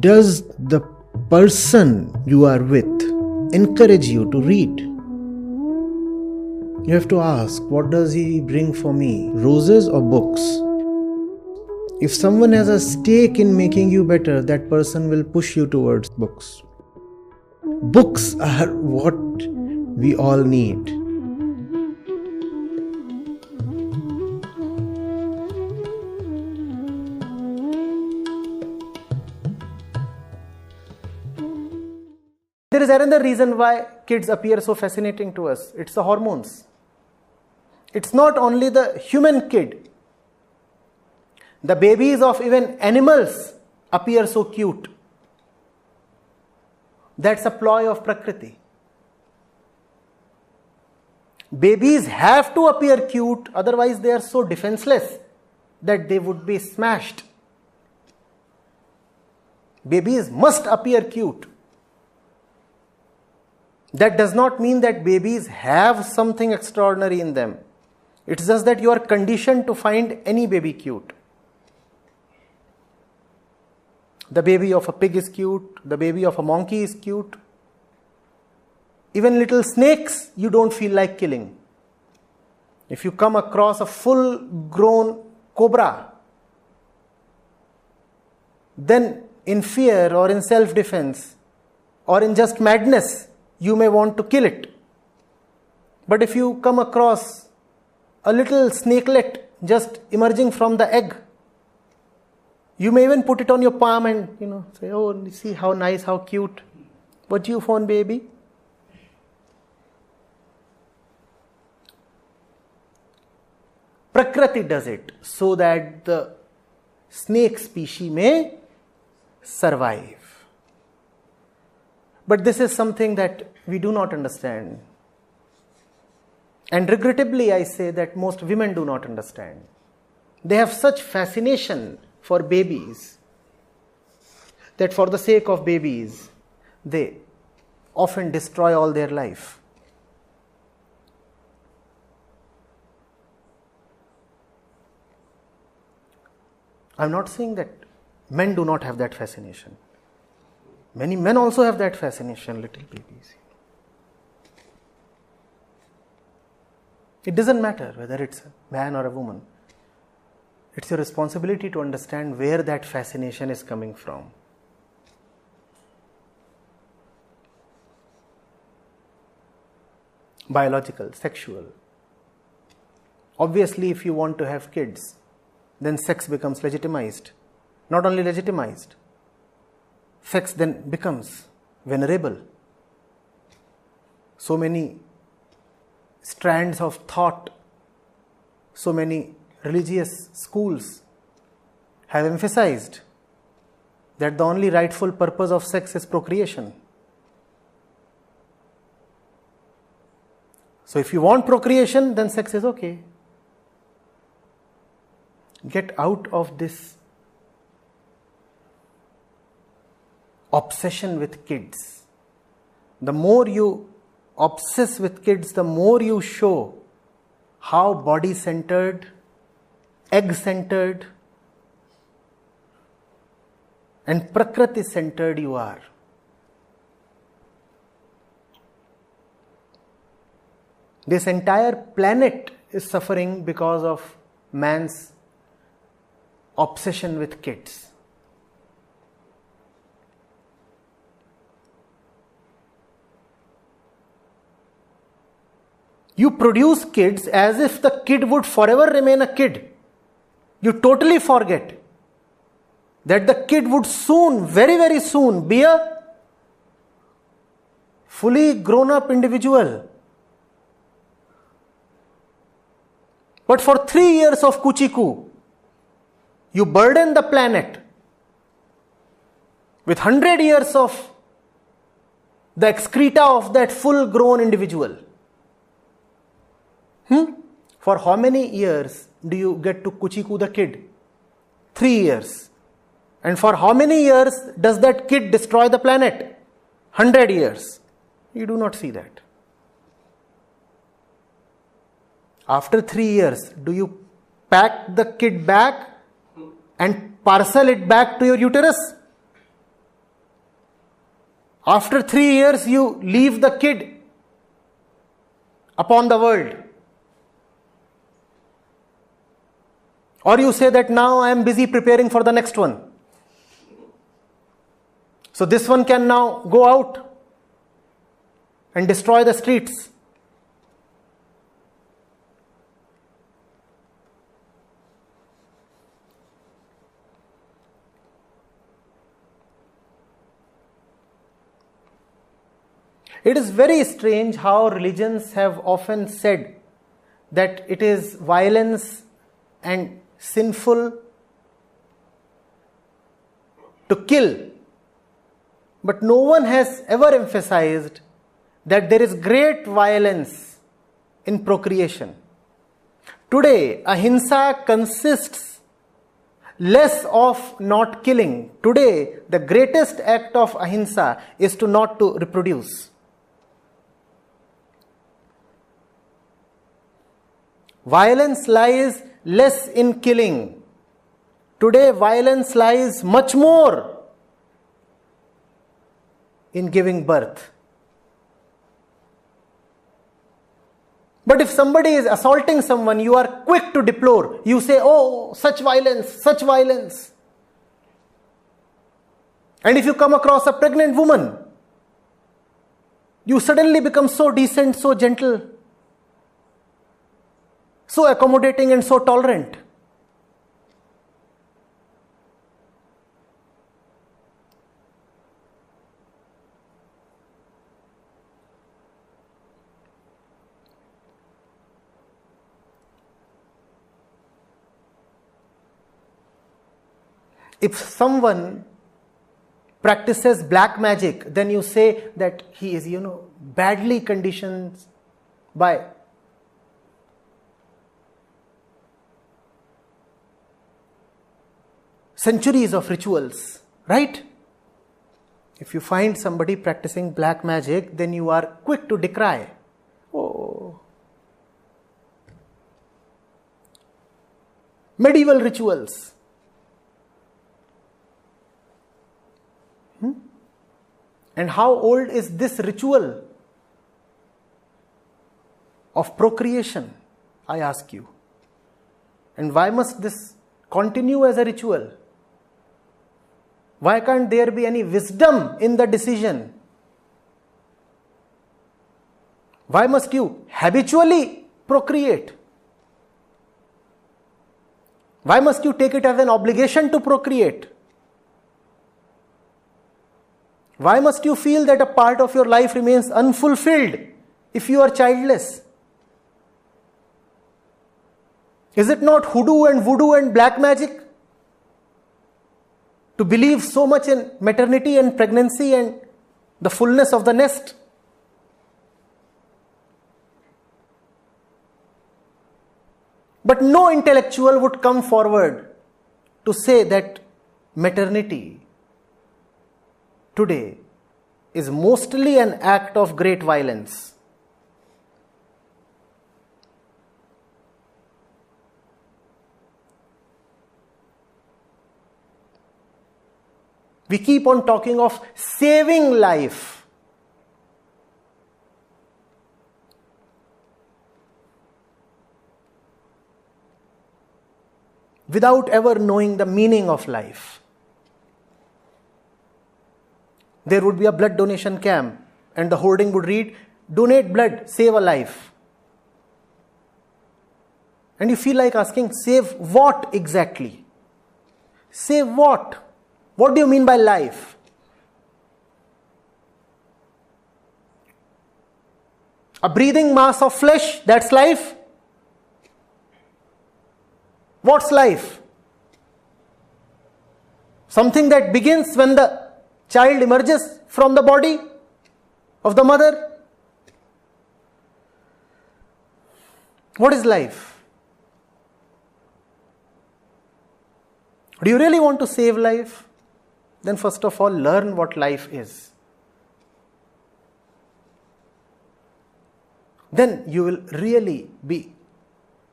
does the person you are with encourage you to read? You have to ask, what does he bring for me? Roses or books? If someone has a stake in making you better, that person will push you towards books. Books are what we all need. There is another reason why kids appear so fascinating to us it's the hormones. It's not only the human kid, the babies of even animals appear so cute. That's a ploy of Prakriti. Babies have to appear cute, otherwise, they are so defenseless that they would be smashed. Babies must appear cute. That does not mean that babies have something extraordinary in them. It's just that you are conditioned to find any baby cute. The baby of a pig is cute, the baby of a monkey is cute. Even little snakes you don't feel like killing. If you come across a full grown cobra, then in fear or in self defense or in just madness, you may want to kill it. But if you come across a little snakelet just emerging from the egg, you may even put it on your palm and you know say, "Oh, see how nice, how cute." What you found, baby? Prakriti does it so that the snake species may survive. But this is something that we do not understand. And regrettably, I say that most women do not understand. They have such fascination for babies that for the sake of babies, they often destroy all their life. I'm not saying that men do not have that fascination. Many men also have that fascination, little babies. It doesn't matter whether it's a man or a woman. It's your responsibility to understand where that fascination is coming from. Biological, sexual. Obviously, if you want to have kids, then sex becomes legitimized. Not only legitimized, sex then becomes venerable. So many strands of thought, so many religious schools have emphasized that the only rightful purpose of sex is procreation. So, if you want procreation, then sex is okay. Get out of this obsession with kids. The more you obsess with kids, the more you show how body centered, egg centered, and prakriti centered you are. This entire planet is suffering because of man's obsession with kids. You produce kids as if the kid would forever remain a kid. You totally forget that the kid would soon, very, very soon, be a fully grown up individual. But for three years of Kuchiku, you burden the planet with 100 years of the excreta of that full grown individual. Hmm? For how many years do you get to Kuchiku the kid? Three years. And for how many years does that kid destroy the planet? Hundred years. You do not see that. After three years, do you pack the kid back and parcel it back to your uterus? After three years, you leave the kid upon the world. Or you say that now I am busy preparing for the next one. So this one can now go out and destroy the streets. It is very strange how religions have often said that it is violence and sinful to kill. But no one has ever emphasized that there is great violence in procreation. Today, ahimsa consists less of not killing. Today, the greatest act of ahimsa is to not to reproduce. Violence lies less in killing. Today, violence lies much more in giving birth. But if somebody is assaulting someone, you are quick to deplore. You say, Oh, such violence, such violence. And if you come across a pregnant woman, you suddenly become so decent, so gentle so accommodating and so tolerant. If someone practices black magic, then you say that he is, you know, badly conditioned by centuries of rituals, right? If you find somebody practicing black magic, then you are quick to decry. Oh. Medieval rituals. Hmm? And how old is this ritual of procreation? I ask you. And why must this continue as a ritual? Why can't there be any wisdom in the decision? Why must you habitually procreate? Why must you take it as an obligation to procreate? Why must you feel that a part of your life remains unfulfilled if you are childless? Is it not hoodoo and voodoo and black magic? To believe so much in maternity and pregnancy and the fullness of the nest. But no intellectual would come forward to say that maternity today is mostly an act of great violence. We keep on talking of saving life. Without ever knowing the meaning of life. There would be a blood donation camp, and the hoarding would read, Donate blood, save a life. And you feel like asking, Save what exactly? Save what? What do you mean by life? A breathing mass of flesh, that's life? What's life? Something that begins when the child emerges from the body of the mother? What is life? Do you really want to save life? then first of all, learn what life is. Then you will really be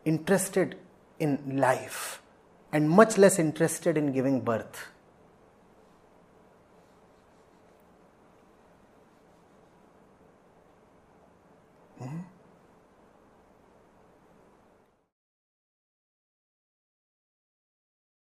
interested in life and much less interested in giving birth. Mm-hmm.